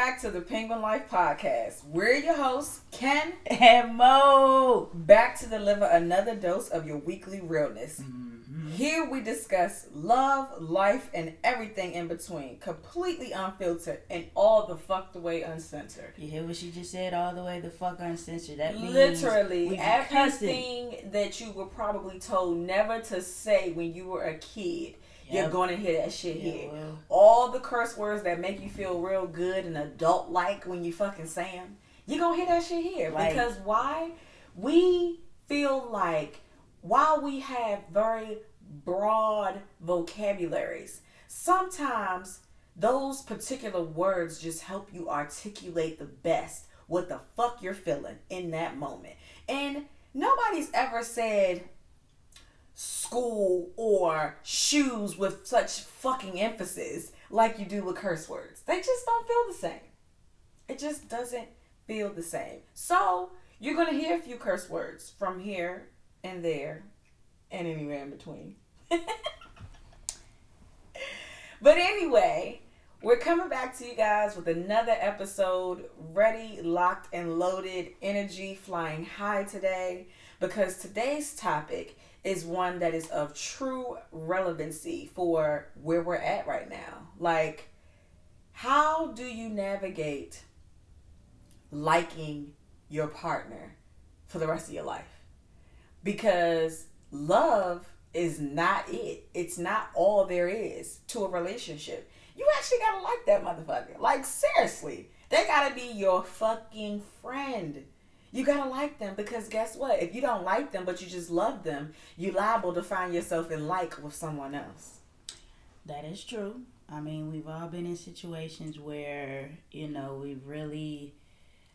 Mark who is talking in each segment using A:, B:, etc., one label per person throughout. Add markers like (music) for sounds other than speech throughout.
A: back to the Penguin Life Podcast. We're your hosts, Ken
B: and Mo.
A: Back to deliver another dose of your weekly realness. Mm-hmm. Here we discuss love, life, and everything in between, completely unfiltered and all the fuck the way uncensored.
B: You hear what she just said? All the way the fuck uncensored. That means
A: literally everything that you were probably told never to say when you were a kid Yep. You're going to hear that shit yeah, here. Well. All the curse words that make you feel real good and adult like when you fucking say them, you're going to hear that shit here. Like, because why? We feel like while we have very broad vocabularies, sometimes those particular words just help you articulate the best what the fuck you're feeling in that moment. And nobody's ever said, school or shoes with such fucking emphasis like you do with curse words. They just don't feel the same. It just doesn't feel the same. So you're gonna hear a few curse words from here and there and anywhere in between. (laughs) but anyway, we're coming back to you guys with another episode, ready, locked, and loaded, energy flying high today because today's topic is one that is of true relevancy for where we're at right now. Like, how do you navigate liking your partner for the rest of your life? Because love is not it. It's not all there is to a relationship. You actually gotta like that motherfucker. Like, seriously. They gotta be your fucking friend. You gotta like them because guess what? If you don't like them but you just love them, you liable to find yourself in like with someone else.
B: That is true. I mean, we've all been in situations where, you know, we really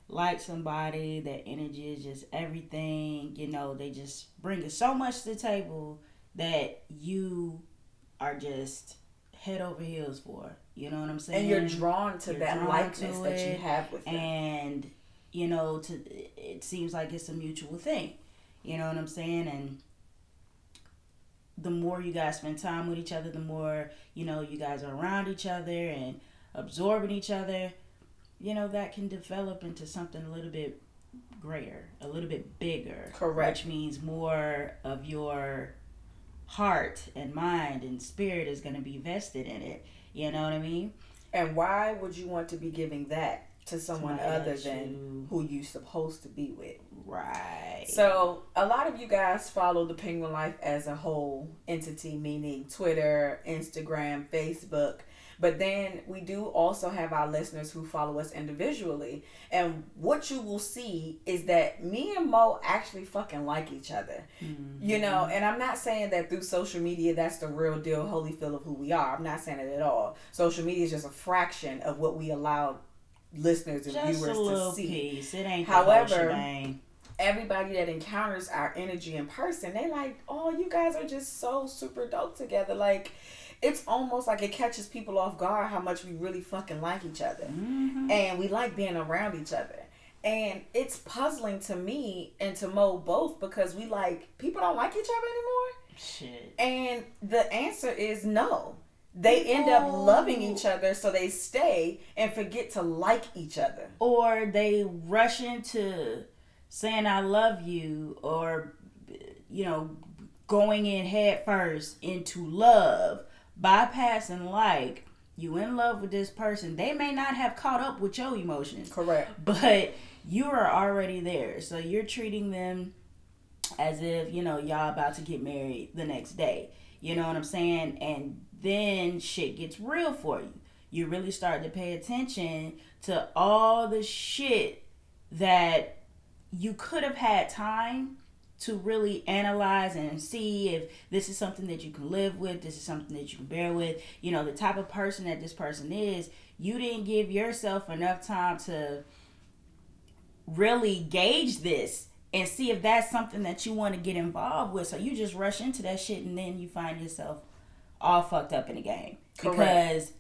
B: like somebody, their energy is just everything, you know, they just bring so much to the table that you are just head over heels for. You know what I'm saying?
A: And you're drawn to you're that drawn likeness to that you have with them.
B: And you know, to it seems like it's a mutual thing. You know what I'm saying? And the more you guys spend time with each other, the more, you know, you guys are around each other and absorbing each other, you know, that can develop into something a little bit greater, a little bit bigger.
A: Correct.
B: Which means more of your heart and mind and spirit is going to be vested in it. You know what I mean?
A: And why would you want to be giving that to someone other than you. who you're supposed to be with.
B: Right.
A: So a lot of you guys follow the Penguin Life as a whole entity, meaning Twitter, Instagram, Facebook. But then we do also have our listeners who follow us individually. And what you will see is that me and Mo actually fucking like each other. Mm-hmm. You know, and I'm not saying that through social media that's the real deal, holy feel of who we are. I'm not saying it at all. Social media is just a fraction of what we allow listeners and Just viewers to see.
B: Piece. It ain't
A: However, everybody that encounters our energy in person, they like, oh, you guys are just so super dope together. Like, it's almost like it catches people off guard how much we really fucking like each other, mm-hmm. and we like being around each other. And it's puzzling to me and to Mo both because we like people don't like each other anymore.
B: Shit.
A: And the answer is no they end up loving oh. each other so they stay and forget to like each other.
B: Or they rush into saying i love you or you know going in head first into love bypassing like you in love with this person. They may not have caught up with your emotions.
A: Correct.
B: But you are already there. So you're treating them as if you know y'all about to get married the next day. You know what i'm saying? And then shit gets real for you. You really start to pay attention to all the shit that you could have had time to really analyze and see if this is something that you can live with, this is something that you can bear with, you know, the type of person that this person is. You didn't give yourself enough time to really gauge this and see if that's something that you want to get involved with. So you just rush into that shit and then you find yourself all fucked up in the game
A: Correct.
B: because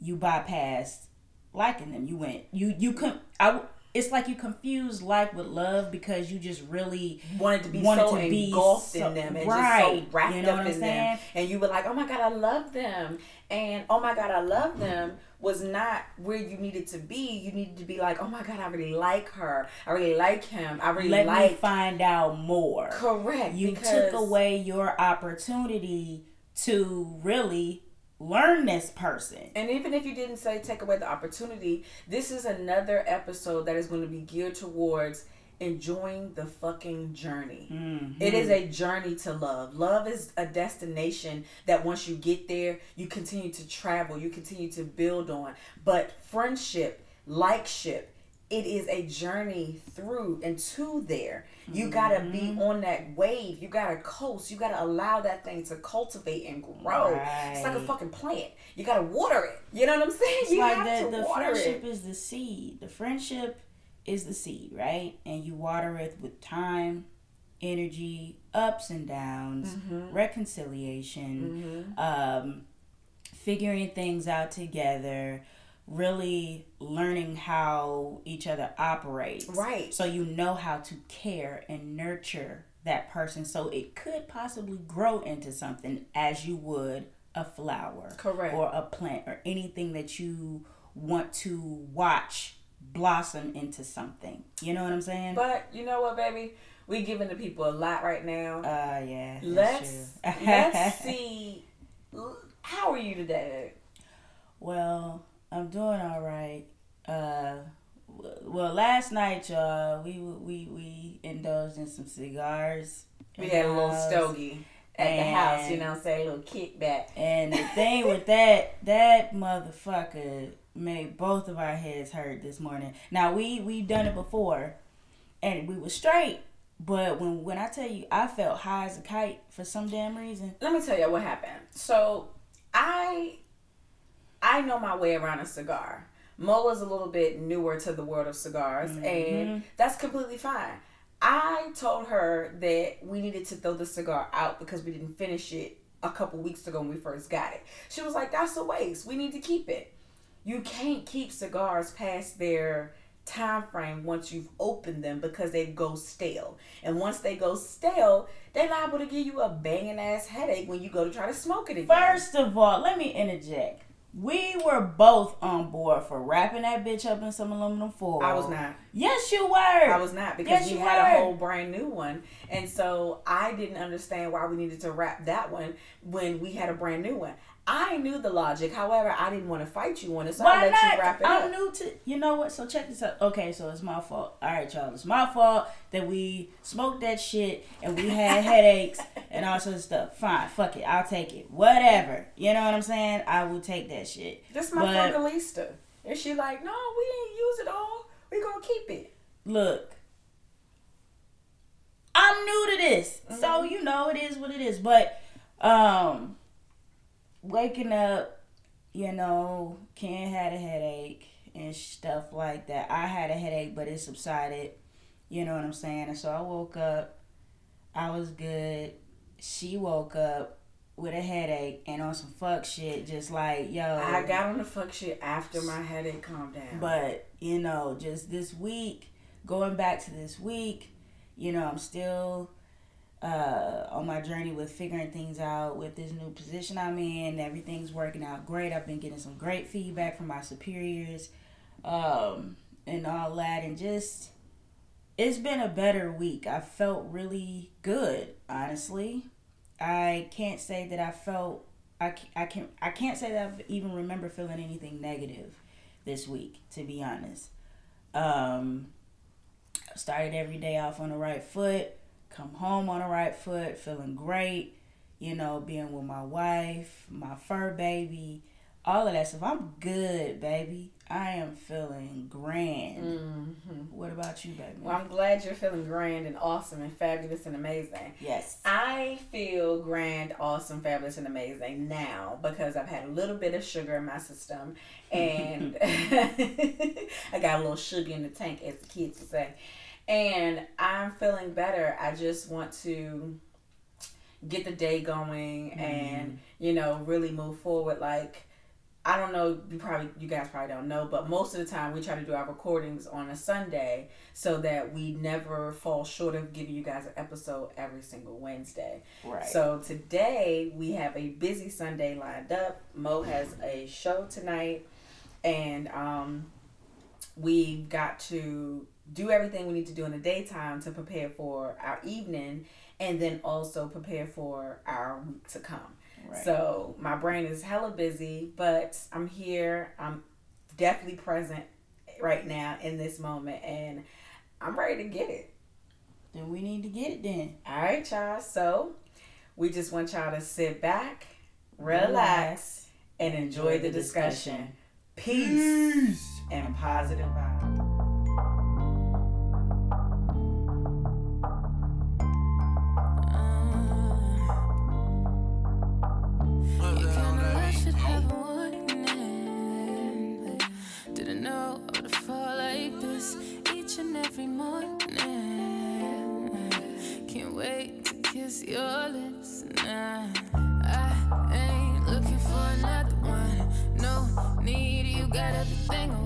B: you bypassed liking them. You went you you couldn't. I it's like you confuse like with love because you just really
A: wanted to be wanted so to be engulfed so, in them and right. just so wrapped you know up in them. And you were like, oh my God, I love them. And oh my God, I love them was not where you needed to be. You needed to be like, oh my God, I really like her. I really like him. I really Let like.
B: me find out more.
A: Correct.
B: You took away your opportunity to really learn this person.
A: And even if you didn't say take away the opportunity, this is another episode that is going to be geared towards enjoying the fucking journey. Mm-hmm. It is a journey to love. Love is a destination that once you get there, you continue to travel, you continue to build on. But friendship, likeship, it is a journey through and to there. You gotta be mm-hmm. on that wave. You gotta coast. You gotta allow that thing to cultivate and grow. Right. It's like a fucking plant. You gotta water it. You know what I'm (laughs) saying? It's you
B: like have the, to the water friendship it. is the seed. The friendship is the seed, right? And you water it with time, energy, ups and downs, mm-hmm. reconciliation, mm-hmm. um, figuring things out together really learning how each other operates.
A: Right.
B: So you know how to care and nurture that person so it could possibly grow into something as you would a flower.
A: Correct.
B: Or a plant or anything that you want to watch blossom into something. You know what I'm saying?
A: But you know what, baby? We giving the people a lot right now.
B: Uh yeah.
A: Let's let's (laughs) see how are you today?
B: Well, I'm doing all right. Uh, well, last night, y'all, we we we indulged in some cigars.
A: We had a little stogie at and, the house, you know, say a little kickback.
B: And the thing with that, that motherfucker made both of our heads hurt this morning. Now we we've done it before, and we were straight. But when when I tell you, I felt high as a kite for some damn reason.
A: Let me tell you what happened. So I I know my way around a cigar. Mo is a little bit newer to the world of cigars, mm-hmm. and that's completely fine. I told her that we needed to throw the cigar out because we didn't finish it a couple weeks ago when we first got it. She was like, "That's a waste. We need to keep it. You can't keep cigars past their time frame once you've opened them because they go stale. And once they go stale, they liable to give you a banging ass headache when you go to try to smoke it again.
B: First of all, let me interject we were both on board for wrapping that bitch up in some aluminum foil.
A: I was not.
B: Yes, you were.
A: I was not because yes, you, had were. a whole brand new one, and so I didn't understand why we needed to wrap that one when we had a brand new one. I knew the logic. However, I didn't want to fight you on it, so Why I let not? you wrap it up.
B: I'm new to. You know what? So check this out. Okay, so it's my fault. All right, y'all. It's my fault that we smoked that shit and we had (laughs) headaches and all sorts of stuff. Fine, fuck it. I'll take it. Whatever. You know what I'm saying? I will take that shit.
A: This my but. And she like, no, we ain't use it all. We gonna keep it.
B: Look, I'm new to this, mm-hmm. so you know it is what it is. But um waking up, you know, Ken had a headache and stuff like that. I had a headache, but it subsided. You know what I'm saying? And so I woke up. I was good. She woke up with a headache and on some fuck shit, just like yo.
A: I got on the fuck shit after my headache calmed down.
B: But you know, just this week, going back to this week, you know, I'm still uh, on my journey with figuring things out with this new position I'm in. Everything's working out great. I've been getting some great feedback from my superiors um, and all that. And just, it's been a better week. I felt really good, honestly. I can't say that I felt, I, I, can, I can't say that I've even remember feeling anything negative this week, to be honest. Um, started every day off on the right foot come home on the right foot, feeling great, you know, being with my wife, my fur baby, all of that stuff. I'm good, baby. I am feeling grand. Mm-hmm. What about you, baby?
A: Well, I'm glad you're feeling grand and awesome and fabulous and amazing.
B: Yes.
A: I feel grand, awesome, fabulous, and amazing now because I've had a little bit of sugar in my system (laughs) and (laughs) I got a little sugar in the tank, as the kids say and I'm feeling better. I just want to get the day going mm-hmm. and you know really move forward like I don't know. You probably, you guys probably don't know, but most of the time we try to do our recordings on a Sunday so that we never fall short of giving you guys an episode every single Wednesday. Right. So today we have a busy Sunday lined up. Mo has a show tonight, and um, we've got to do everything we need to do in the daytime to prepare for our evening, and then also prepare for our week to come. So my brain is hella busy, but I'm here. I'm definitely present right now in this moment, and I'm ready to get it.
B: Then we need to get it then.
A: All right, y'all. So we just want y'all to sit back, relax, relax and enjoy, enjoy the, the discussion. discussion. Peace, Peace and positive vibes. Your lips. Nah, I ain't looking for another one. No need, you got everything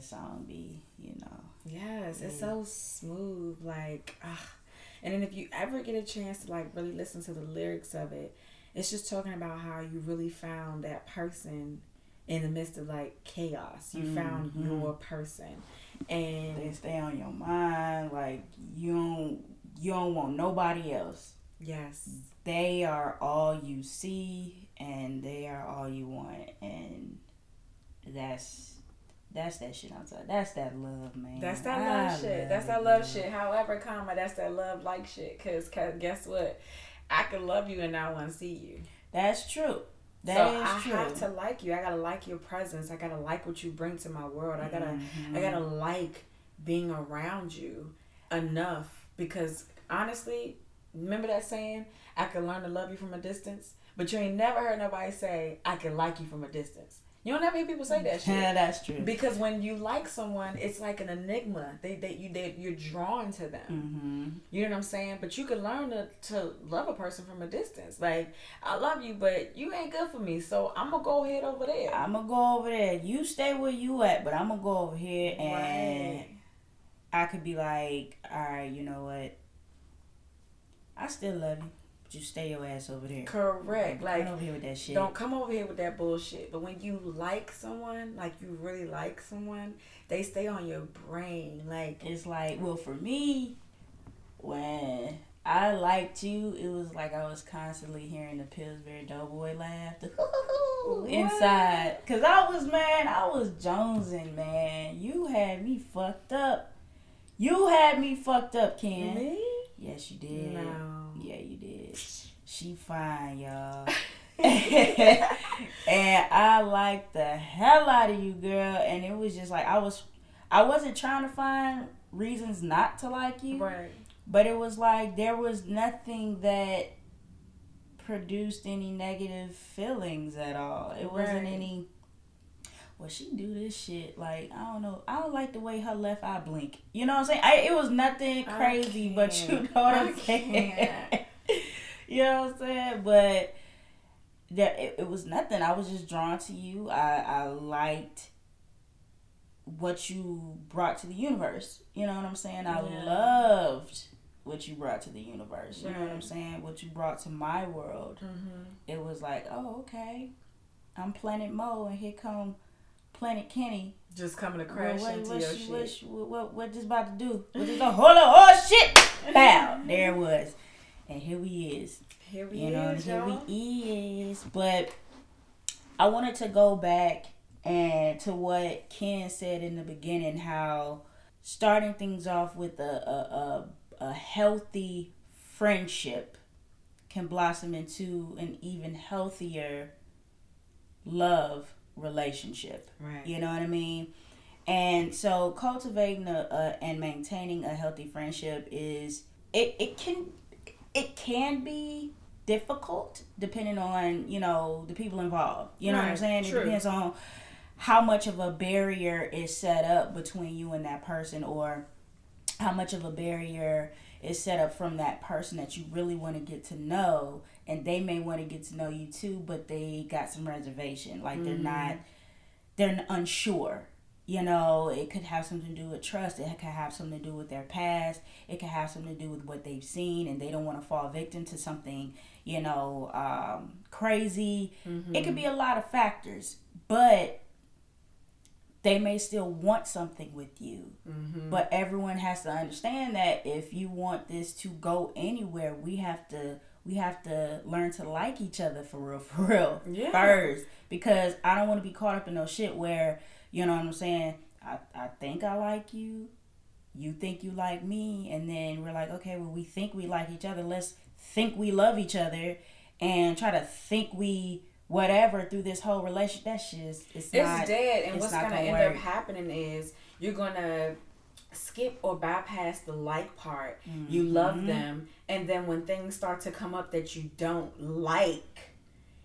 B: Mai song be, you know.
A: Yes, it's so smooth. Like, ah. and then if you ever get a chance to like really listen to the lyrics of it, it's just talking about how you really found that person in the midst of like chaos. You mm-hmm. found your person, and
B: they stay on your mind. Like you don't you don't want nobody else.
A: Yes.
B: They are all you see and they are all you want and that's that's that shit I'm talking. That's that love, man.
A: That's that love I shit. Love that's that love, love shit. However, comma, that's that love like shit. Cause, cause guess what? I can love you and not want to see you.
B: That's true. That
A: so I true. have to like you. I gotta like your presence. I gotta like what you bring to my world. I gotta, mm-hmm. I gotta like being around you enough because honestly, Remember that saying? I can learn to love you from a distance. But you ain't never heard nobody say, I can like you from a distance. You don't ever hear people say that (laughs) shit.
B: Yeah, that's true.
A: Because when you like someone, it's like an enigma. They, they, you, they, you're drawn to them. Mm-hmm. You know what I'm saying? But you can learn to, to love a person from a distance. Like, I love you, but you ain't good for me, so I'm gonna go ahead over there.
B: I'm gonna go over there. You stay where you at, but I'm gonna go over here and right. I could be like, all right, you know what? I still love you. You stay your ass over there.
A: Correct.
B: Like come over here with that shit.
A: Don't come over here with that bullshit. But when you like someone, like you really like someone, they stay on your brain. Like
B: it's like, well, for me, when I liked you, it was like I was constantly hearing the Pillsbury Doughboy laugh (laughs) inside. Cause I was man, I was jonesing, man. You had me fucked up. You had me fucked up, Ken.
A: Me?
B: Yes, you did.
A: No.
B: Yeah, you did. She fine, y'all. (laughs) and I like the hell out of you, girl. And it was just like I was, I wasn't trying to find reasons not to like you.
A: Right.
B: But it was like there was nothing that produced any negative feelings at all. It wasn't right. any well, she do this shit. Like, I don't know. I don't like the way her left eye blink. You know what I'm saying? I, it was nothing crazy, but you know what I'm saying? (laughs) you know what I'm saying? But that it, it was nothing. I was just drawn to you. I, I liked what you brought to the universe. You know what I'm saying? I yeah. loved what you brought to the universe. You right. know what I'm saying? What you brought to my world. Mm-hmm. It was like, oh, okay. I'm Planet Mo, and here come Planet Kenny.
A: Just coming to crash what, into what, your she,
B: shit. What, what, what, just about to do? What just (laughs) hold on? Oh shit! Bow. There it was. And here we is.
A: Here we you know, is,
B: here y'all. we is. But I wanted to go back and to what Ken said in the beginning, how starting things off with a a, a, a healthy friendship can blossom into an even healthier love relationship.
A: Right.
B: You know what I mean? And so cultivating a, a, and maintaining a healthy friendship is it, it can it can be difficult depending on, you know, the people involved. You know right. what I'm saying? True. It depends on how much of a barrier is set up between you and that person or how much of a barrier is set up from that person that you really want to get to know and they may want to get to know you too but they got some reservation like mm-hmm. they're not they're unsure you know it could have something to do with trust it could have something to do with their past it could have something to do with what they've seen and they don't want to fall victim to something you know um, crazy mm-hmm. it could be a lot of factors but they may still want something with you. Mm-hmm. But everyone has to understand that if you want this to go anywhere, we have to we have to learn to like each other for real, (laughs) for real yeah. first. Because I don't want to be caught up in no shit where, you know what I'm saying, I, I think I like you, you think you like me, and then we're like, okay, well we think we like each other, let's think we love each other and try to think we whatever through this whole relationship. That shit is it's, it's not,
A: dead. And what's gonna, gonna end work. up happening is you're gonna skip or bypass the like part. Mm-hmm. You love them, and then when things start to come up that you don't like,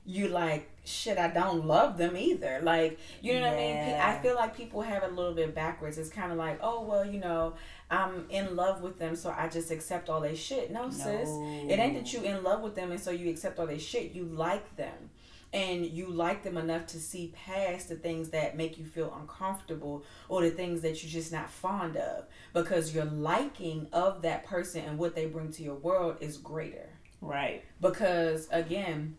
A: you like shit. I don't love them either. Like you know yeah. what I mean? I feel like people have it a little bit backwards. It's kind of like, oh well, you know. I'm in love with them, so I just accept all their shit. No, no, sis. It ain't that you in love with them and so you accept all their shit. You like them and you like them enough to see past the things that make you feel uncomfortable or the things that you're just not fond of because your liking of that person and what they bring to your world is greater.
B: Right.
A: Because again,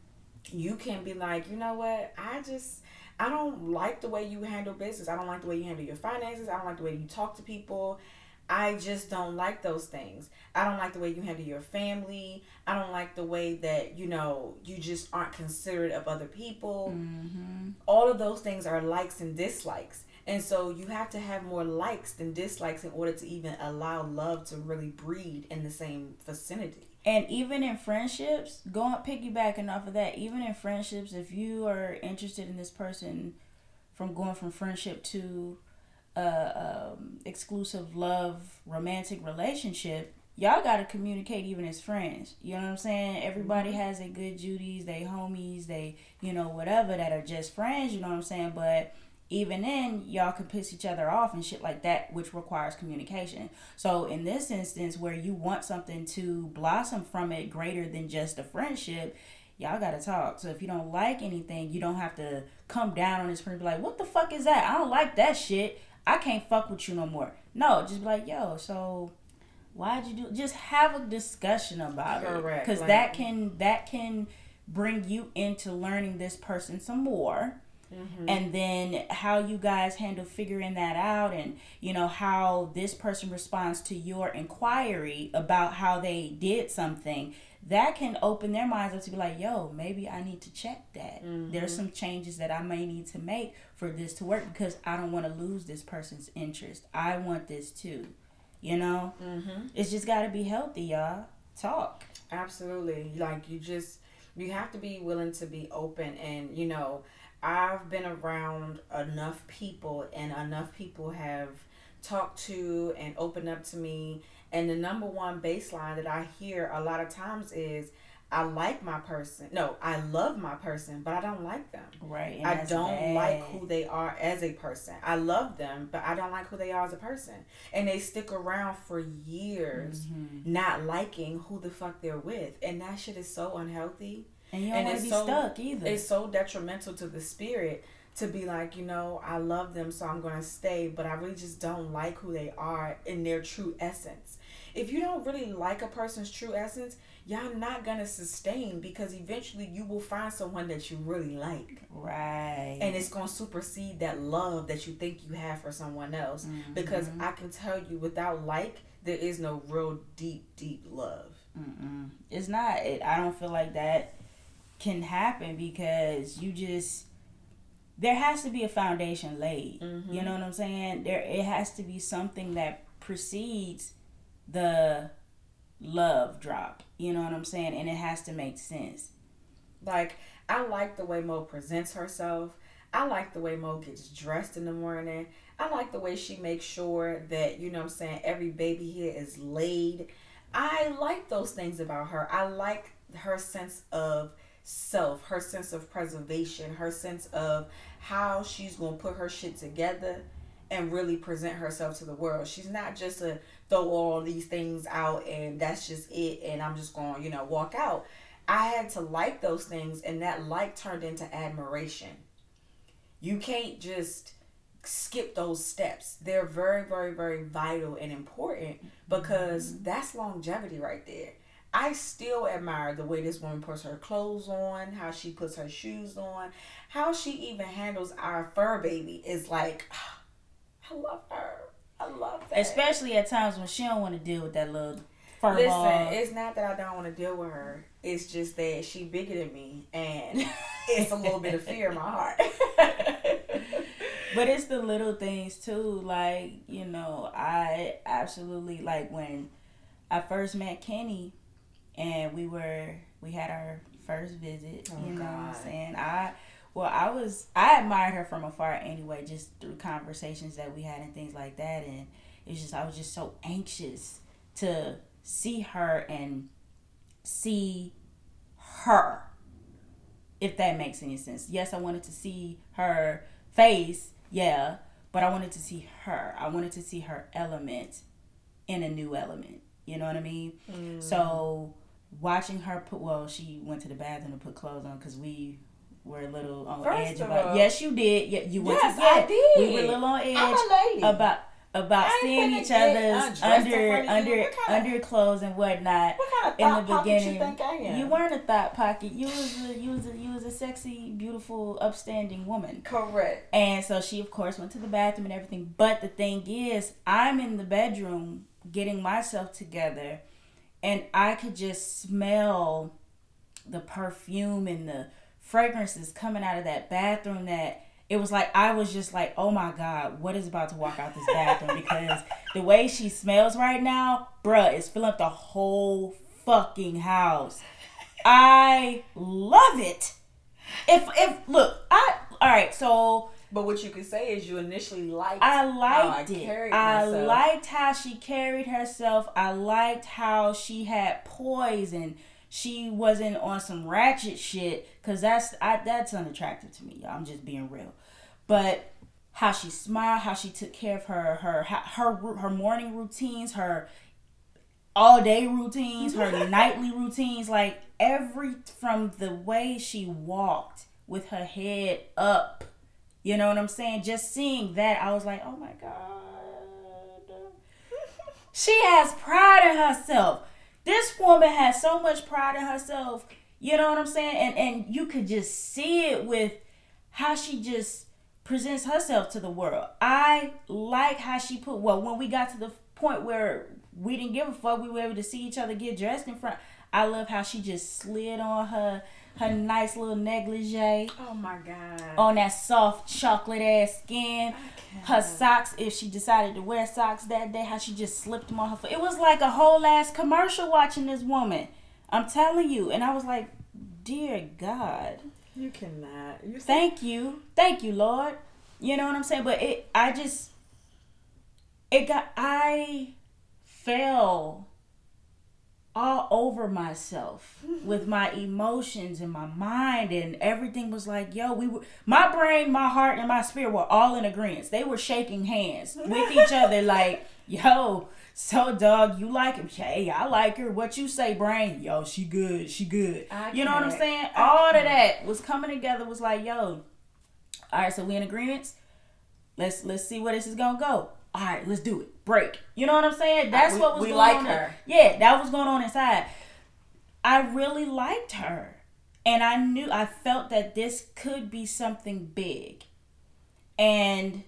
A: you can be like, you know what, I just I don't like the way you handle business. I don't like the way you handle your finances. I don't like the way you talk to people. I just don't like those things. I don't like the way you handle your family. I don't like the way that, you know, you just aren't considerate of other people. Mm-hmm. All of those things are likes and dislikes. And so you have to have more likes than dislikes in order to even allow love to really breed in the same vicinity.
B: And even in friendships, going piggybacking off of that, even in friendships, if you are interested in this person from going from friendship to a um, exclusive love romantic relationship y'all got to communicate even as friends. You know what i'm saying? Everybody mm-hmm. has a good judies they homies they you know whatever that are just friends you know what i'm saying? But even then y'all can piss each other off and shit like that which requires communication. So in this instance where you want something to blossom from it greater than just a friendship y'all gotta talk. So if you don't like anything you don't have to come down on this friend be like what the fuck is that? I don't like that shit I can't fuck with you no more. No, just be like, yo, so why'd you do? Just have a discussion about Correct. it, because like, that can that can bring you into learning this person some more. Mm-hmm. And then how you guys handle figuring that out, and you know how this person responds to your inquiry about how they did something, that can open their minds up to be like, yo, maybe I need to check that. Mm-hmm. There's some changes that I may need to make for this to work because I don't want to lose this person's interest. I want this too. You know? Mm-hmm. It's just got to be healthy, y'all. Talk.
A: Absolutely. Like, you just, you have to be willing to be open. And, you know, I've been around enough people, and enough people have talked to and opened up to me and the number one baseline that I hear a lot of times is I like my person. No, I love my person, but I don't like them.
B: Right.
A: I don't bad. like who they are as a person. I love them, but I don't like who they are as a person. And they stick around for years mm-hmm. not liking who the fuck they're with. And that shit is so unhealthy.
B: And you don't want to be so, stuck either.
A: It's so detrimental to the spirit to be like, you know, I love them, so I'm going to stay, but I really just don't like who they are in their true essence. If you don't really like a person's true essence, y'all not going to sustain because eventually you will find someone that you really like.
B: Right.
A: And it's going to supersede that love that you think you have for someone else. Mm-hmm. Because I can tell you, without like, there is no real deep, deep love.
B: Mm-mm. It's not. It, I don't feel like that can happen because you just there has to be a foundation laid. Mm-hmm. You know what I'm saying? There it has to be something that precedes the love drop. You know what I'm saying? And it has to make sense.
A: Like I like the way Mo presents herself. I like the way Mo gets dressed in the morning. I like the way she makes sure that, you know I'm saying, every baby here is laid. I like those things about her. I like her sense of self, her sense of preservation, her sense of how she's going to put her shit together and really present herself to the world. She's not just a throw all these things out and that's just it and I'm just going, you know, walk out. I had to like those things and that like turned into admiration. You can't just skip those steps. They're very, very, very vital and important because mm-hmm. that's longevity right there. I still admire the way this woman puts her clothes on, how she puts her shoes on, how she even handles our fur baby is like, (sighs) I love her. I love that.
B: Especially at times when she don't want to deal with that little
A: fur Listen, ball. it's not that I don't want to deal with her. It's just that she bigger than me, and (laughs) it's a little bit of fear in my heart. (laughs)
B: but it's the little things too. Like you know, I absolutely like when I first met Kenny, and we were we had our first visit. Oh, you know God. what I'm oh, saying? I well, I was I admired her from afar anyway, just through conversations that we had and things like that, and it's just I was just so anxious to see her and see her, if that makes any sense. Yes, I wanted to see her face, yeah, but I wanted to see her. I wanted to see her element in a new element. You know what I mean? Mm. So watching her put well, she went to the bathroom to put clothes on because we were a little on First edge about. All, yes, you did. Yeah, you went
A: yes,
B: to.
A: I did.
B: We were a little on edge about about seeing each other's under under under clothes and whatnot
A: what kind of in the beginning. You, think I am?
B: you weren't a thought pocket. You was a, you was a, you was a sexy, beautiful, upstanding woman.
A: Correct.
B: And so she, of course, went to the bathroom and everything. But the thing is, I'm in the bedroom getting myself together, and I could just smell the perfume and the fragrances coming out of that bathroom that it was like I was just like, oh my god, what is about to walk out this bathroom? (laughs) because the way she smells right now, bruh, is filling up the whole fucking house. I love it. If if look, I all right, so
A: but what you could say is you initially liked
B: I liked I it. I liked how she carried herself. I liked how she had poise and she wasn't on some ratchet shit because that's I, that's unattractive to me. Y'all. I'm just being real, but how she smiled, how she took care of her her her her morning routines, her all day routines, her (laughs) nightly routines, like every from the way she walked with her head up. You know what I'm saying? Just seeing that, I was like, oh my God. (laughs) she has pride in herself. This woman has so much pride in herself. You know what I'm saying? And and you could just see it with how she just presents herself to the world. I like how she put well when we got to the point where we didn't give a fuck, we were able to see each other get dressed in front. I love how she just slid on her her nice little negligee.
A: Oh my god.
B: On that soft chocolate ass skin. Her socks, if she decided to wear socks that day, how she just slipped them on her foot. It was like a whole ass commercial watching this woman. I'm telling you. And I was like, dear God.
A: You cannot.
B: You Thank you. Thank you, Lord. You know what I'm saying? But it I just it got I fell all over myself with my emotions and my mind and everything was like yo we were my brain my heart and my spirit were all in agreement. They were shaking hands with each other (laughs) like yo so dog you like him hey i like her. What you say brain? Yo she good she good. I you know what i'm saying? All of that was coming together was like yo all right so we in agreement? Let's let's see where this is gonna go. All right, let's do it. Break. You know what I'm saying? That's we, what was we going like on. her. Yeah, that was going on inside. I really liked her. And I knew I felt that this could be something big. And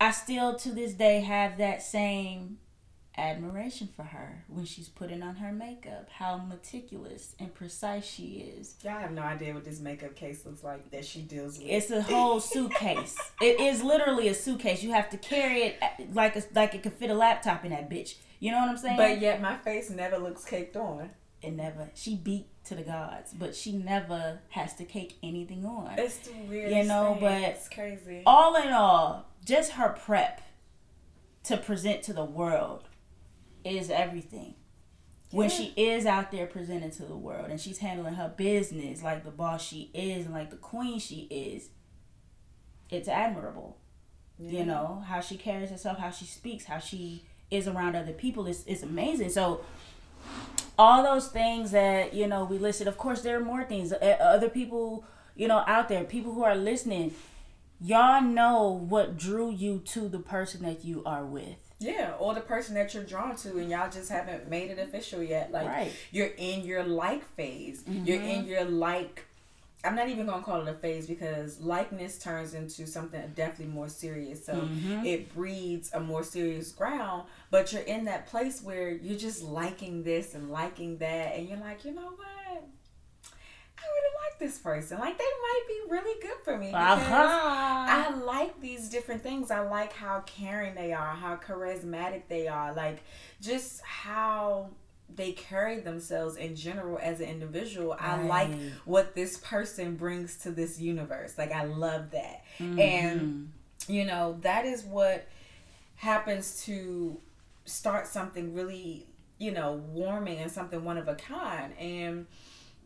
B: I still to this day have that same admiration for her when she's putting on her makeup, how meticulous and precise she is.
A: Y'all have no idea what this makeup case looks like that she deals with.
B: It's a whole (laughs) suitcase. it is literally a suitcase. You have to carry it uh, like a, like it could fit a laptop in that bitch. You know what I'm saying?
A: But yet my face never looks caked on.
B: It never. She beat to the gods, but she never has to cake anything on.
A: It's the weirdest. You know, thing. but it's crazy.
B: All in all, just her prep to present to the world is everything. Yeah. When she is out there presenting to the world and she's handling her business like the boss she is and like the queen she is, it's admirable. Yeah. You know, how she carries herself, how she speaks, how she is around other people is, is amazing. So all those things that, you know, we listed, of course there are more things. Uh, other people, you know, out there, people who are listening, y'all know what drew you to the person that you are with.
A: Yeah, or the person that you're drawn to, and y'all just haven't made it official yet. Like right. you're in your like phase. Mm-hmm. You're in your like. I'm not even gonna call it a phase because likeness turns into something definitely more serious. So mm-hmm. it breeds a more serious ground. But you're in that place where you're just liking this and liking that, and you're like, you know what? I really like this person. Like they might be really good for me uh-huh. I like these different things. I like how caring they are, how charismatic they are, like just how they carry themselves in general as an individual. Right. I like what this person brings to this universe. Like I love that. Mm-hmm. And you know, that is what happens to start something really, you know, warming and something one of a kind. And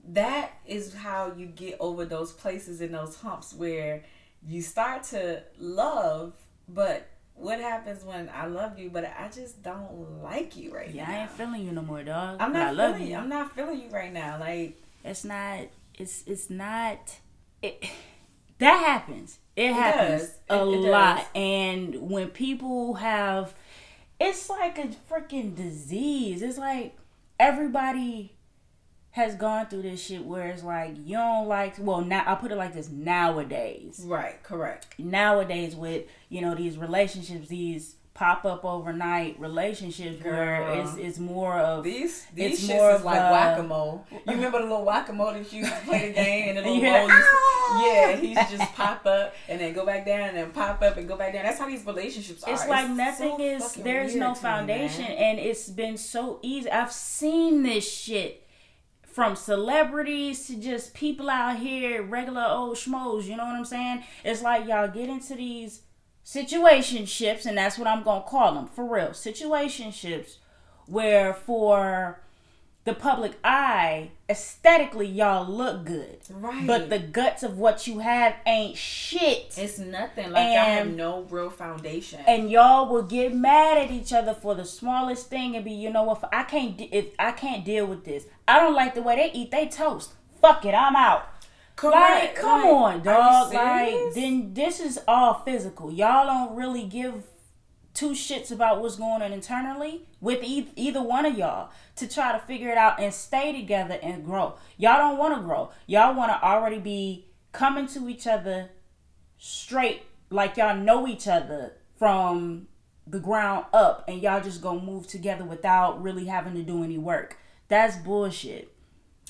A: that is how you get over those places and those humps where you start to love, but what happens when I love you, but I just don't like you right
B: yeah,
A: now?
B: Yeah, I ain't feeling you no more, dog.
A: I'm not I feeling you. I'm not feeling you right now. Like
B: it's not. It's it's not. It that happens. It, it happens does. a it, it lot, does. and when people have, it's like a freaking disease. It's like everybody has gone through this shit where it's like you don't like well now I put it like this nowadays.
A: Right, correct.
B: Nowadays with, you know, these relationships, these pop up overnight relationships Girl. where it's it's more of
A: these these it's more of like uh, whack a mole. You remember the little whack a mole that you used to play the (laughs) game and the little mole ah! used to, yeah, he's just pop up and then go back down and then pop up and go back down. That's how these relationships are.
B: It's like it's nothing so is there's no foundation me, and it's been so easy. I've seen this shit from celebrities to just people out here, regular old schmoes, you know what I'm saying? It's like y'all get into these situationships, and that's what I'm gonna call them for real situationships, where for the public eye, aesthetically, y'all look good. Right. But the guts of what you have ain't shit.
A: It's nothing. Like and, y'all have no real foundation.
B: And y'all will get mad at each other for the smallest thing and be, you know what? I can't. If I can't deal with this, I don't like the way they eat they toast. Fuck it, I'm out. Correct. Like, come like, on, dog. Like, then this is all physical. Y'all don't really give two shits about what's going on internally with e- either one of y'all to try to figure it out and stay together and grow. Y'all don't want to grow. Y'all want to already be coming to each other straight like y'all know each other from the ground up and y'all just gonna move together without really having to do any work. That's bullshit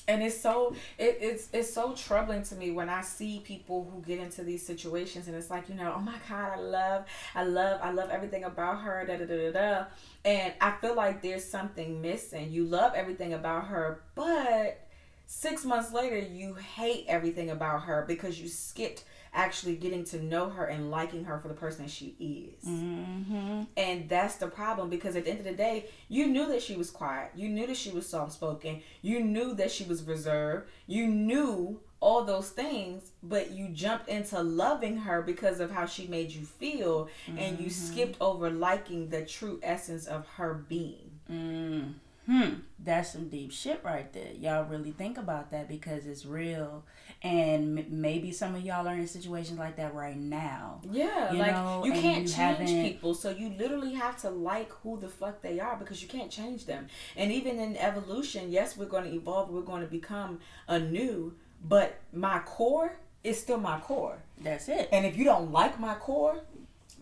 A: and it's so it, it's it's so troubling to me when I see people who get into these situations and it's like you know oh my god I love I love I love everything about her da da da da da. And I feel like there's something missing. You love everything about her but six months later you hate everything about her because you skipped actually getting to know her and liking her for the person that she is. Mm-hmm. And that's the problem because at the end of the day, you knew that she was quiet. You knew that she was soft spoken. You knew that she was reserved. You knew all those things, but you jumped into loving her because of how she made you feel, mm-hmm. and you mm-hmm. skipped over liking the true essence of her being.
B: Mm hmm, that's some deep shit right there. Y'all really think about that because it's real. And m- maybe some of y'all are in situations like that right now.
A: Yeah, you like know? you can't you change people, so you literally have to like who the fuck they are because you can't change them. And even in evolution, yes, we're going to evolve, we're going to become a new, but my core is still my core.
B: That's it.
A: And if you don't like my core,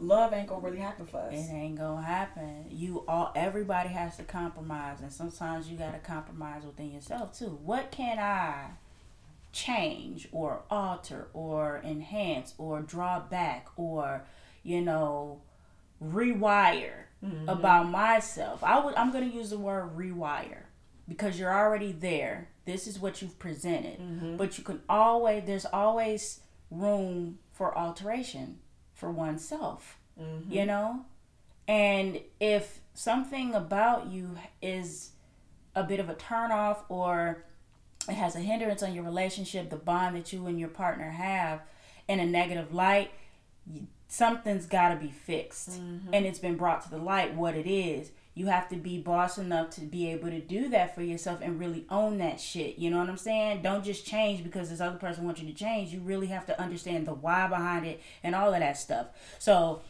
A: love ain't gonna really happen for us.
B: It ain't gonna happen. You all everybody has to compromise and sometimes you gotta compromise within yourself too. What can I change or alter or enhance or draw back or, you know, rewire mm-hmm. about myself? I would I'm gonna use the word rewire because you're already there. This is what you've presented. Mm-hmm. But you can always there's always room for alteration for oneself. Mm-hmm. You know? And if something about you is a bit of a turnoff or it has a hindrance on your relationship, the bond that you and your partner have in a negative light, something's got to be fixed. Mm-hmm. And it's been brought to the light what it is you have to be boss enough to be able to do that for yourself and really own that shit. You know what I'm saying? Don't just change because this other person wants you to change. You really have to understand the why behind it and all of that stuff. So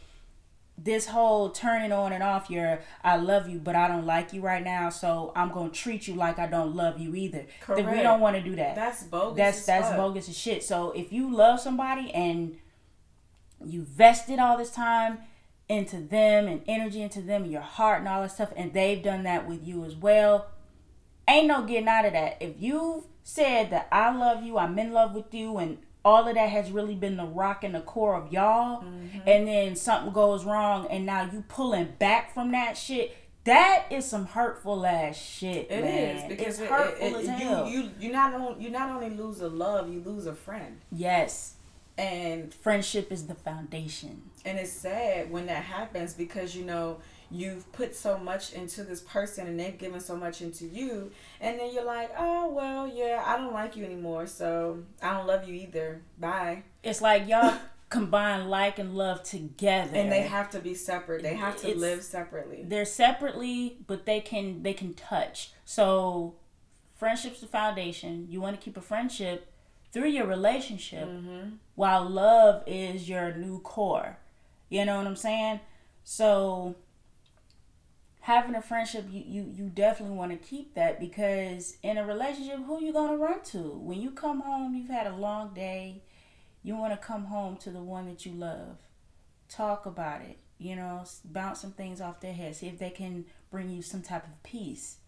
B: this whole turning on and off your I love you but I don't like you right now, so I'm gonna treat you like I don't love you either. Correct. we don't want to do that.
A: That's bogus.
B: That's that's fuck. bogus as shit. So if you love somebody and you vested all this time into them and energy into them and your heart and all that stuff, and they've done that with you as well. Ain't no getting out of that. If you've said that I love you, I'm in love with you, and all of that has really been the rock and the core of y'all, mm-hmm. and then something goes wrong, and now you pulling back from that shit. That is some hurtful ass shit. It man. is because it's
A: it, hurtful it, it, as hell. You, you you not only you not only lose a love, you lose a friend.
B: Yes.
A: And
B: friendship is the foundation.
A: And it's sad when that happens because you know you've put so much into this person and they've given so much into you and then you're like oh well yeah i don't like you anymore so i don't love you either. Bye.
B: It's like y'all (laughs) combine like and love together.
A: And they have to be separate. They have to it's, live separately.
B: They're separately but they can they can touch. So friendship's the foundation. You want to keep a friendship through your relationship mm-hmm. while love is your new core. You know what I'm saying? So having a friendship you, you, you definitely want to keep that because in a relationship who you gonna run to? When you come home you've had a long day, you wanna come home to the one that you love. Talk about it, you know, bounce some things off their head, see if they can bring you some type of peace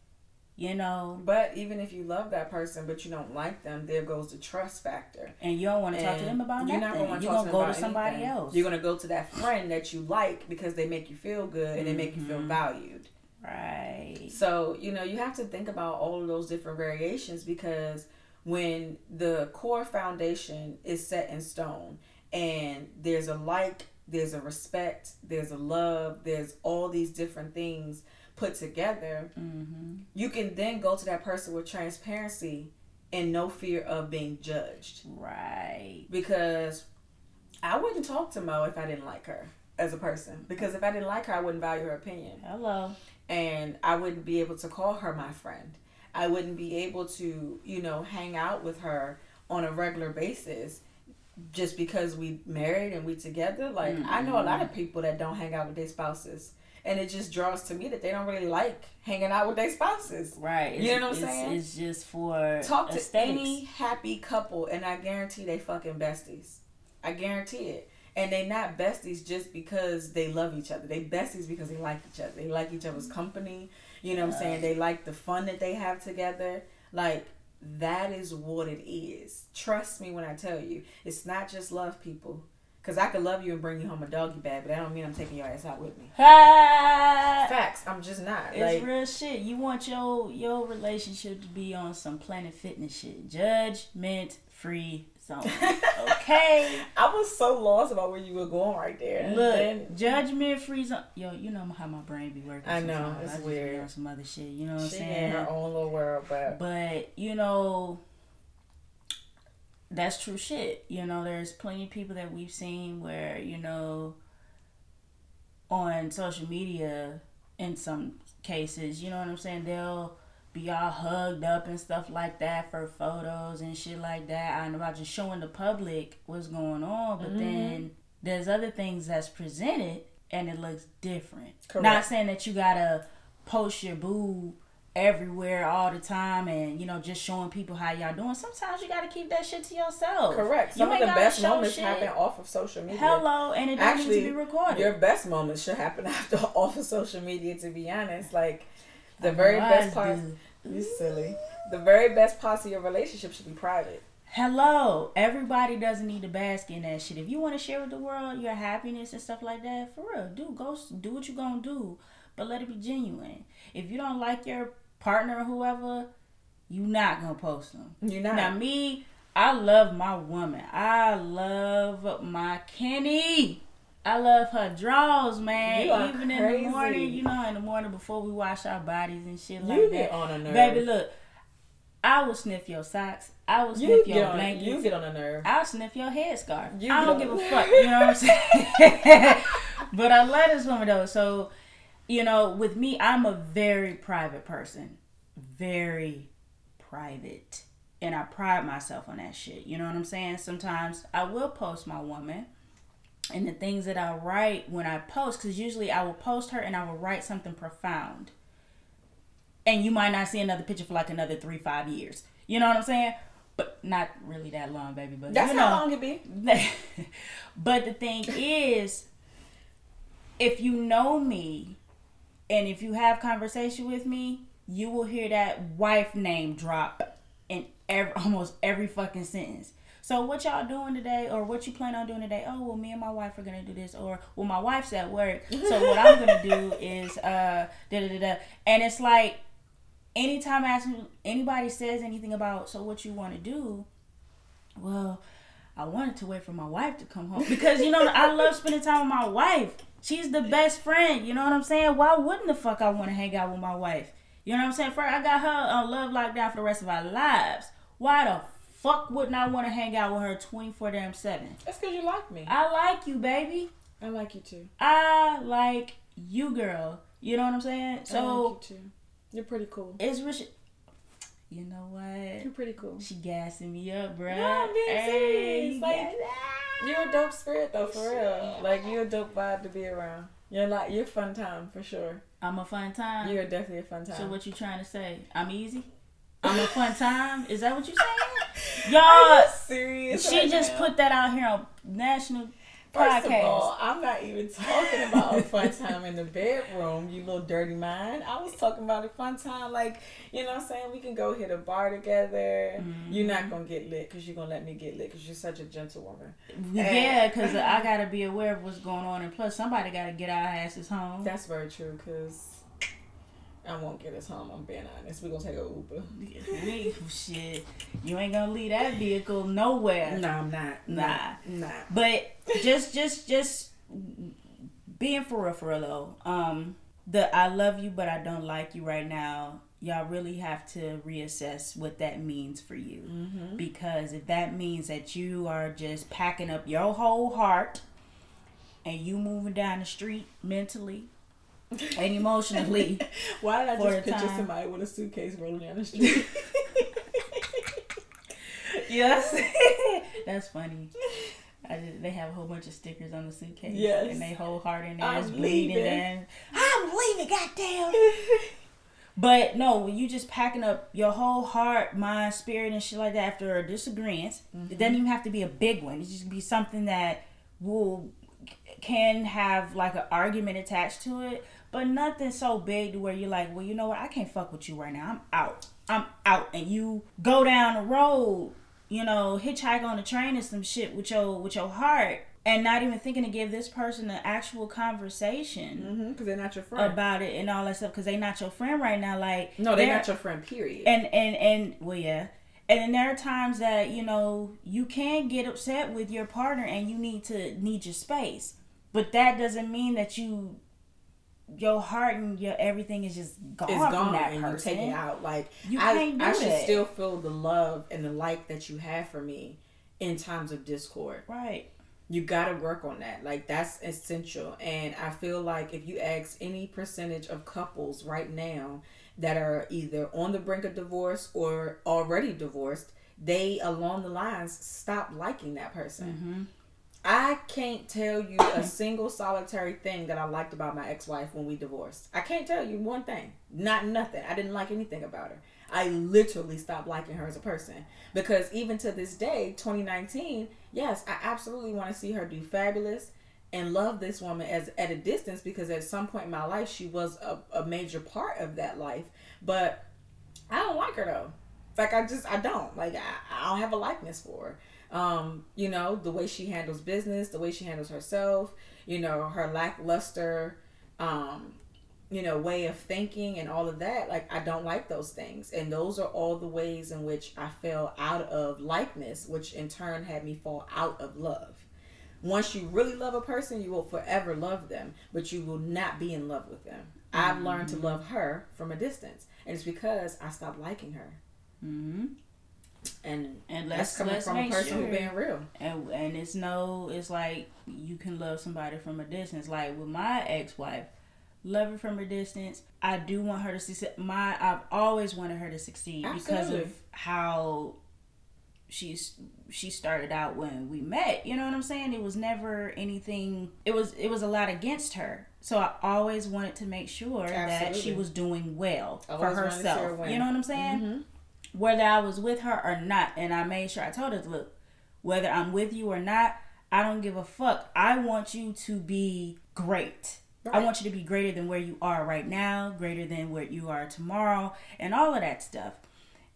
B: you know.
A: But even if you love that person, but you don't like them, there goes the trust factor.
B: And you don't want to talk to them about you're nothing. Not gonna you're gonna go to somebody
A: anything.
B: else.
A: You're gonna go to that friend that you like because they make you feel good and mm-hmm. they make you feel mm-hmm. valued.
B: Right.
A: So you know you have to think about all of those different variations because when the core foundation is set in stone and there's a like, there's a respect, there's a love, there's all these different things put together, mm-hmm. you can then go to that person with transparency and no fear of being judged.
B: Right.
A: Because I wouldn't talk to Mo if I didn't like her as a person. Because if I didn't like her, I wouldn't value her opinion.
B: Hello.
A: And I wouldn't be able to call her my friend. I wouldn't be able to, you know, hang out with her on a regular basis just because we married and we together. Like mm-hmm. I know a lot of people that don't hang out with their spouses and it just draws to me that they don't really like hanging out with their spouses.
B: Right.
A: You know what I'm saying?
B: It's just for
A: talk to any happy couple, and I guarantee they fucking besties. I guarantee it. And they not besties just because they love each other. They besties because they like each other. They like each other's company. You know what I'm saying? They like the fun that they have together. Like that is what it is. Trust me when I tell you. It's not just love people. Cause I could love you and bring you home a doggy bag, but that don't mean I'm taking your ass out with me. Facts. I'm just not.
B: It's like, real shit. You want your your relationship to be on some Planet Fitness shit, judgment free zone. (laughs) Okay.
A: I was so lost about where you were going right there.
B: Look, then, judgment free zone. Yo, you know how my brain be working.
A: I know it's
B: I
A: weird.
B: On some other shit. You know what I'm saying?
A: in her own little world, but
B: but you know that's true shit. You know, there's plenty of people that we've seen where, you know, on social media in some cases, you know what I'm saying? They'll be all hugged up and stuff like that for photos and shit like that. And about just showing the public what's going on. But mm-hmm. then there's other things that's presented and it looks different. Correct. Not saying that you gotta post your boo everywhere all the time and you know just showing people how y'all doing sometimes you got to keep that shit to yourself.
A: Correct. Some of the best moments shit. happen off of social media.
B: Hello and it Actually, need to be recorded.
A: your best moments should happen (laughs) after off of social media to be honest. Like the very best part you silly. The very best parts of your relationship should be private.
B: Hello, everybody doesn't need to bask in that shit. If you want to share with the world your happiness and stuff like that, for real, do go do what you gonna do, but let it be genuine. If you don't like your partner or whoever, you not gonna post them.
A: You're not.
B: Now me, I love my woman. I love my Kenny. I love her draws, man. Even crazy. in the morning, you know, in the morning before we wash our bodies and shit like
A: you
B: that.
A: on a nerve.
B: Baby, look, I will sniff your socks. I will sniff you your
A: on,
B: blankets.
A: You get on a nerve.
B: I'll sniff your headscarf. You I don't give a (laughs) fuck. You know what I'm saying? (laughs) but I love this woman though. So, you know, with me, I'm a very private person. Very private. And I pride myself on that shit. You know what I'm saying? Sometimes I will post my woman and the things that I write when I post, because usually I will post her and I will write something profound and you might not see another picture for like another three five years. You know what I'm saying? But not really that long, baby. But
A: that's
B: you
A: how long it be. (laughs)
B: but the thing is, if you know me, and if you have conversation with me, you will hear that wife name drop in every (laughs) almost every fucking sentence. So what y'all doing today, or what you plan on doing today? Oh well, me and my wife are gonna do this, or well, my wife's at work, so what I'm gonna do (laughs) is uh da da da da, and it's like anytime anybody says anything about so what you want to do, well, I wanted to wait for my wife to come home because you know I love spending time with my wife. She's the best friend. You know what I'm saying? Why wouldn't the fuck I want to hang out with my wife? You know what I'm saying? First, I got her on love lockdown for the rest of our lives. Why the fuck wouldn't I want to hang out with her 24 damn seven?
A: That's because you like me.
B: I like you, baby.
A: I like you too.
B: I like you, girl. You know what I'm saying? So.
A: I like you too. You're pretty cool.
B: It's Rich. You know what?
A: You're pretty cool.
B: She gassing me up, bro.
A: No, I'm being hey, serious. Like, you're a dope spirit though, for real. Like you're a dope vibe to be around. You're like you're fun time for sure.
B: I'm a fun time.
A: You're definitely a fun time.
B: So what you trying to say? I'm easy. I'm a fun (laughs) time. Is that what you're saying? Y'all,
A: serious?
B: She right just now? put that out here on national
A: First podcast. of all, I'm not even talking about a fun time in the bedroom, you little dirty mind. I was talking about a fun time, like, you know what I'm saying? We can go hit a bar together. Mm-hmm. You're not going to get lit because you're going to let me get lit because you're such a gentlewoman.
B: Yeah, because I got to be aware of what's going on. And plus, somebody got to get our asses home.
A: That's very true because I won't get us home. I'm being honest. We're gonna take a Uber.
B: Shit, you ain't gonna leave that vehicle nowhere.
A: No, I'm not.
B: Nah,
A: nah.
B: But just, just, just being for real, for real though. Um, the I love you, but I don't like you right now. Y'all really have to reassess what that means for you, mm-hmm. because if that means that you are just packing up your whole heart and you moving down the street mentally (laughs) and emotionally. (laughs)
A: Why did I just picture time. somebody with a suitcase rolling down the (laughs) street?
B: yes, that's funny. Just, they have a whole bunch of stickers on the suitcase.
A: Yes.
B: And they whole heart in there is bleeding. And I'm leaving, goddamn. but no, when you just packing up your whole heart, mind, spirit, and shit like that after a disagreement, mm-hmm. it doesn't even have to be a big one. It just be something that will can have like an argument attached to it, but nothing so big to where you're like, well, you know what? I can't fuck with you right now. I'm out. I'm out. And you go down the road, you know, hitchhike on the train or some shit with your with your heart. And not even thinking to give this person an actual conversation
A: because mm-hmm, they're not your friend
B: about it and all that stuff because they're not your friend right now. Like
A: no, they're, they're not your friend. Period.
B: And and and well, yeah. And then there are times that you know you can get upset with your partner and you need to need your space, but that doesn't mean that you your heart and your everything is just gone, it's gone from that and person.
A: you take it out. Like
B: you I, can't do
A: I should still feel the love and the like that you have for me in times of discord.
B: Right.
A: You gotta work on that. Like that's essential. And I feel like if you ask any percentage of couples right now that are either on the brink of divorce or already divorced, they along the lines stop liking that person. Mm-hmm I can't tell you a (coughs) single solitary thing that I liked about my ex-wife when we divorced. I can't tell you one thing. Not nothing. I didn't like anything about her. I literally stopped liking her as a person because even to this day, 2019, yes, I absolutely want to see her do fabulous and love this woman as at a distance because at some point in my life she was a, a major part of that life. But I don't like her though. Like I just I don't like I, I don't have a likeness for her. Um, you know the way she handles business, the way she handles herself. You know her lackluster, um, you know way of thinking and all of that. Like I don't like those things, and those are all the ways in which I fell out of likeness, which in turn had me fall out of love. Once you really love a person, you will forever love them, but you will not be in love with them. Mm-hmm. I've learned to love her from a distance, and it's because I stopped liking her. Mm-hmm. And and that's coming
B: from a person sure. who's being real. And and it's no, it's like you can love somebody from a distance. Like with my ex wife, love her from a distance. I do want her to succeed. My I've always wanted her to succeed Absolutely. because of how she's she started out when we met you know what i'm saying it was never anything it was it was a lot against her so i always wanted to make sure Absolutely. that she was doing well for herself you know what i'm saying mm-hmm. Whether i was with her or not and i made sure i told her look whether i'm with you or not i don't give a fuck i want you to be great Right. I want you to be greater than where you are right now, greater than where you are tomorrow, and all of that stuff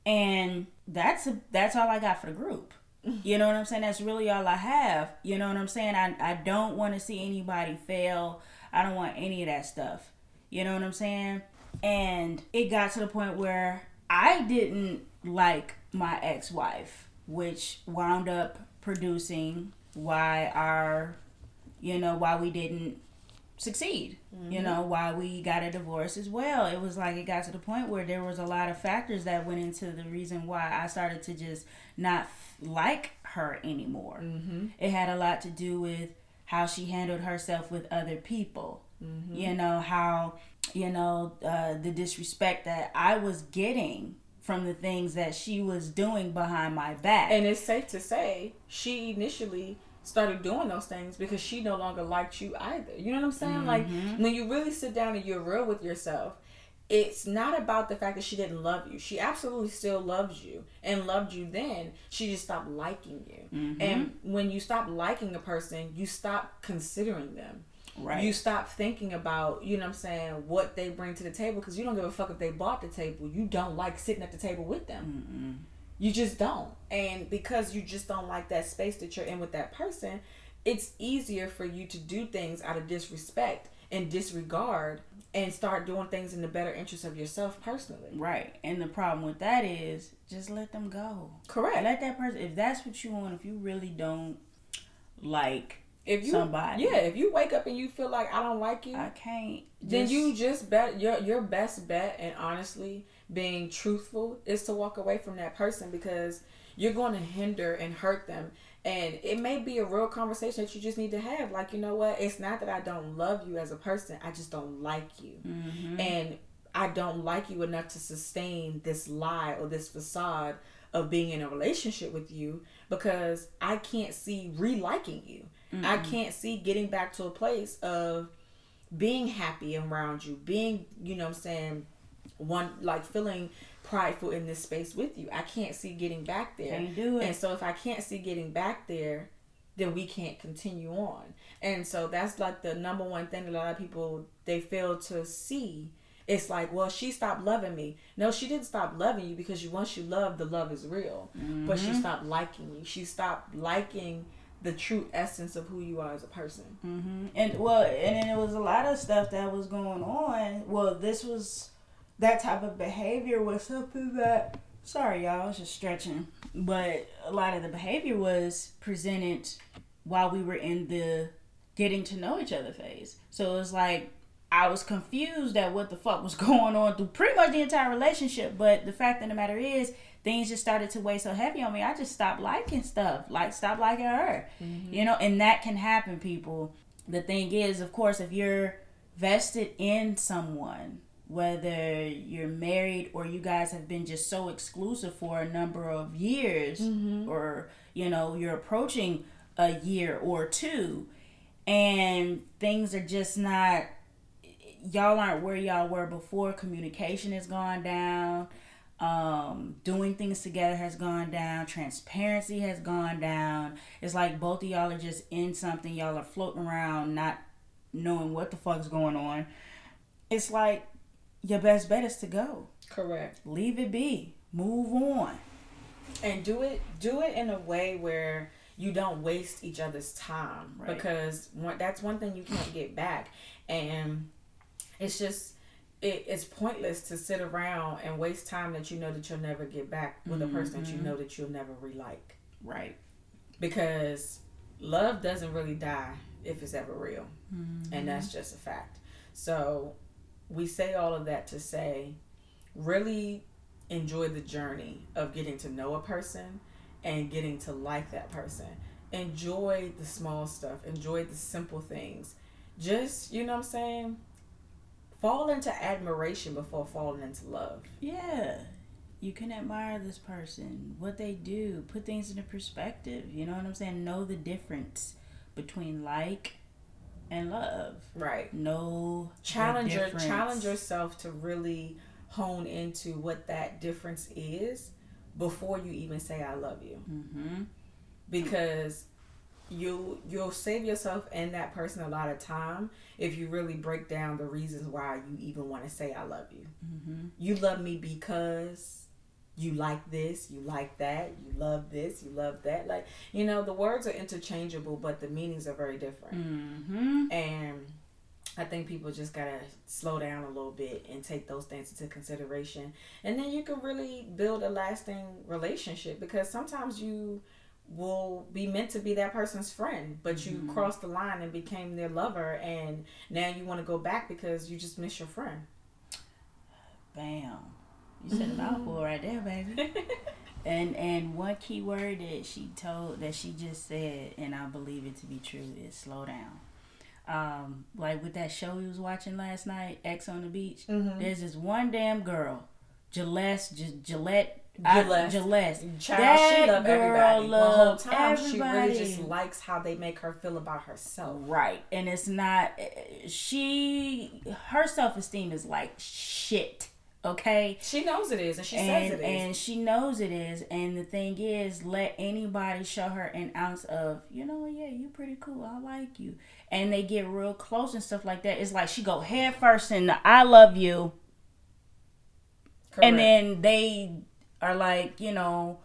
B: and that's a, that's all I got for the group. (laughs) You know what I'm saying? That's really all I have. You know what I'm saying? I I don't want to see anybody fail. I don't want any of that stuff. You know what I'm saying? And it got to the point where I didn't like my ex-wife, which wound up producing why our you know why we didn't succeed. Mm-hmm. You know, why we got a divorce as well. It was like it got to the point where there was a lot of factors that went into the reason why I started to just not like her anymore. Mm-hmm. It had a lot to do with how she handled herself with other people. Mm-hmm. You know, how, you know, uh, the disrespect that I was getting from the things that she was doing behind my back.
A: And it's safe to say she initially started doing those things because she no longer liked you either. You know what I'm saying? Mm-hmm. Like when you really sit down and you're real with yourself, it's not about the fact that she didn't love you. She absolutely still loves you and loved you then. She just stopped liking you. Mm-hmm. And when you stop liking a person, you stop considering them. Right. You stop thinking about, you know what I'm saying, what they bring to the table because you don't give a fuck if they bought the table. You don't like sitting at the table with them. Mm-hmm. You just don't. And because you just don't like that space that you're in with that person, it's easier for you to do things out of disrespect and disregard and start doing things in the better interest of yourself personally.
B: Right. And the problem with that is just let them go.
A: Correct.
B: Let that person if that's what you want, if you really don't like
A: if you somebody. yeah if you wake up and you feel like i don't like you
B: i can't.
A: then you just bet your your best bet and honestly being truthful is to walk away from that person because you're going to hinder and hurt them. And it may be a real conversation that you just need to have. Like you know what? It's not that i don't love you as a person. I just don't like you. Mm-hmm. and i don't like you enough to sustain this lie or this facade of being in a relationship with you because i can't see re-liking you Mm-hmm. I can't see getting back to a place of being happy around you, being, you know I'm saying, one like feeling prideful in this space with you. I can't see getting back there.
B: Can't do it.
A: And so if I can't see getting back there, then we can't continue on. And so that's like the number one thing that a lot of people they fail to see. It's like, well, she stopped loving me. No, she didn't stop loving you because you once you love, the love is real. Mm-hmm. But she mm-hmm. stopped liking you. She stopped liking the true essence of who you are as a person.
B: Mm-hmm. And well, and then it was a lot of stuff that was going on. Well, this was that type of behavior was something that. Sorry, y'all, I was just stretching. But a lot of the behavior was presented while we were in the getting to know each other phase. So it was like I was confused at what the fuck was (laughs) going on through pretty much the entire relationship. But the fact of the matter is, things just started to weigh so heavy on me. I just stopped liking stuff, like stop liking her, mm-hmm. you know, and that can happen, people. The thing is, of course, if you're vested in someone, whether you're married or you guys have been just so exclusive for a number of years, mm-hmm. or you know, you're approaching a year or two and things are just not y'all aren't where y'all were before communication has gone down um, doing things together has gone down transparency has gone down. It's like both of y'all are just in something y'all are floating around not knowing what the fuck's going on. It's like your best bet is to go.
A: Correct.
B: Leave it be. Move on.
A: And do it do it in a way where you don't waste each other's time. Right. because one, that's one thing you can't get back. And it's just it, it's pointless to sit around and waste time that you know that you'll never get back with mm-hmm. a person that you mm-hmm. know that you'll never re-like
B: right
A: because love doesn't really die if it's ever real mm-hmm. and that's just a fact so we say all of that to say really enjoy the journey of getting to know a person and getting to like that person. Enjoy the small stuff, enjoy the simple things. Just, you know what I'm saying? Fall into admiration before falling into love.
B: Yeah. You can admire this person, what they do, put things into perspective. You know what I'm saying? Know the difference between like and love.
A: Right.
B: Know
A: challenge your, challenge yourself to really hone into what that difference is before you even say I love you. Mm-hmm. Because you you'll save yourself and that person a lot of time if you really break down the reasons why you even want to say I love you. Mm-hmm. You love me because you like this, you like that, you love this, you love that. Like you know, the words are interchangeable, but the meanings are very different. Mm-hmm. And I think people just gotta slow down a little bit and take those things into consideration, and then you can really build a lasting relationship. Because sometimes you will be meant to be that person's friend, but you mm-hmm. crossed the line and became their lover, and now you want to go back because you just miss your friend.
B: Bam! You said a mouthful (laughs) right there, baby. and and one key word that she told that she just said, and I believe it to be true, is slow down um, like with that show he was watching last night, Ex on the Beach. Mm-hmm. There's this one damn girl, Gillette, Gillette. Gillette. Gillette. Child,
A: that she love everybody. The whole time everybody. she really just likes how they make her feel about herself.
B: Right. And it's not she her self esteem is like shit. Okay.
A: She knows it is, and she
B: and,
A: says it is.
B: And she knows it is. And the thing is, let anybody show her an ounce of, you know, yeah, you pretty cool. I like you. And they get real close and stuff like that. It's like she go head first and I love you. Correct. And then they are like, you know,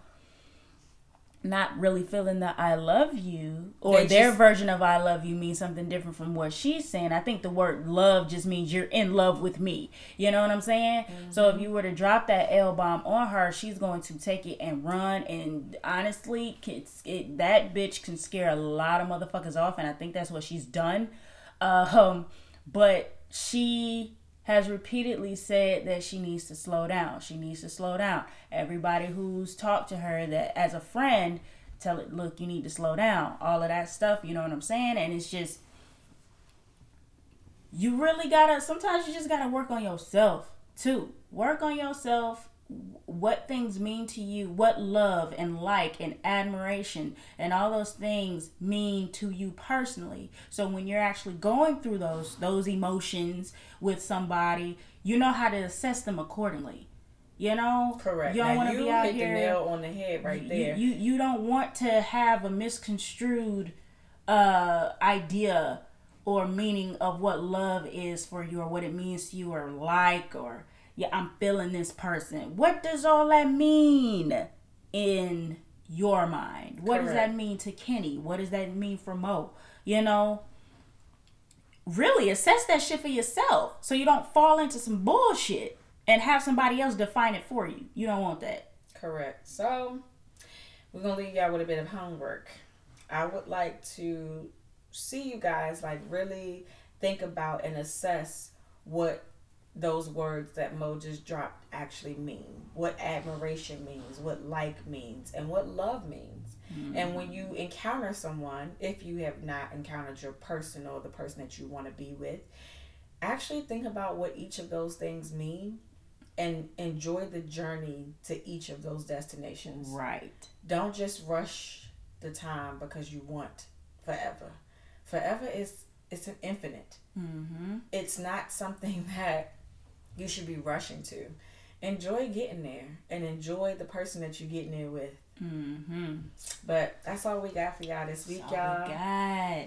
B: not really feeling that I love you or they their just, version of I love you means something different from what she's saying. I think the word love just means you're in love with me. You know what I'm saying? Mm-hmm. So if you were to drop that L bomb on her, she's going to take it and run. And honestly, it's, it, that bitch can scare a lot of motherfuckers off. And I think that's what she's done. Uh, (laughs) um, but she has repeatedly said that she needs to slow down. She needs to slow down. Everybody who's talked to her that as a friend tell it, look, you need to slow down. All of that stuff, you know what I'm saying? And it's just you really gotta sometimes you just gotta work on yourself too. Work on yourself what things mean to you, what love and like and admiration and all those things mean to you personally. So when you're actually going through those those emotions with somebody, you know how to assess them accordingly. You know,
A: correct. You don't want to be out hit here. The nail on the head right there.
B: You, you you don't want to have a misconstrued uh idea or meaning of what love is for you or what it means to you or like or yeah, I'm feeling this person. What does all that mean in your mind? What Correct. does that mean to Kenny? What does that mean for Mo? You know, really assess that shit for yourself so you don't fall into some bullshit and have somebody else define it for you. You don't want that.
A: Correct. So, we're going to leave y'all with a bit of homework. I would like to see you guys like really think about and assess what those words that Mo just dropped actually mean, what admiration means, what like means, and what love means. Mm-hmm. And when you encounter someone, if you have not encountered your person or the person that you want to be with, actually think about what each of those things mean and enjoy the journey to each of those destinations.
B: Right.
A: Don't just rush the time because you want forever. Forever is it's an infinite. Mm-hmm. It's not something (laughs) that you should be rushing to. Enjoy getting there and enjoy the person that you're getting there with. Mm-hmm. But that's all we got for y'all this week, y'all.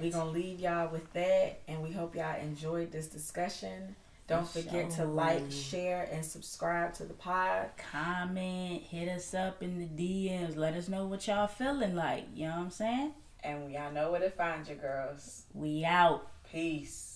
A: We, we gonna leave y'all with that, and we hope y'all enjoyed this discussion. Don't forget to like, share, and subscribe to the pod.
B: Comment, hit us up in the DMs. Let us know what y'all feeling like. You know what I'm saying?
A: And y'all know where to find you, girls.
B: We out.
A: Peace.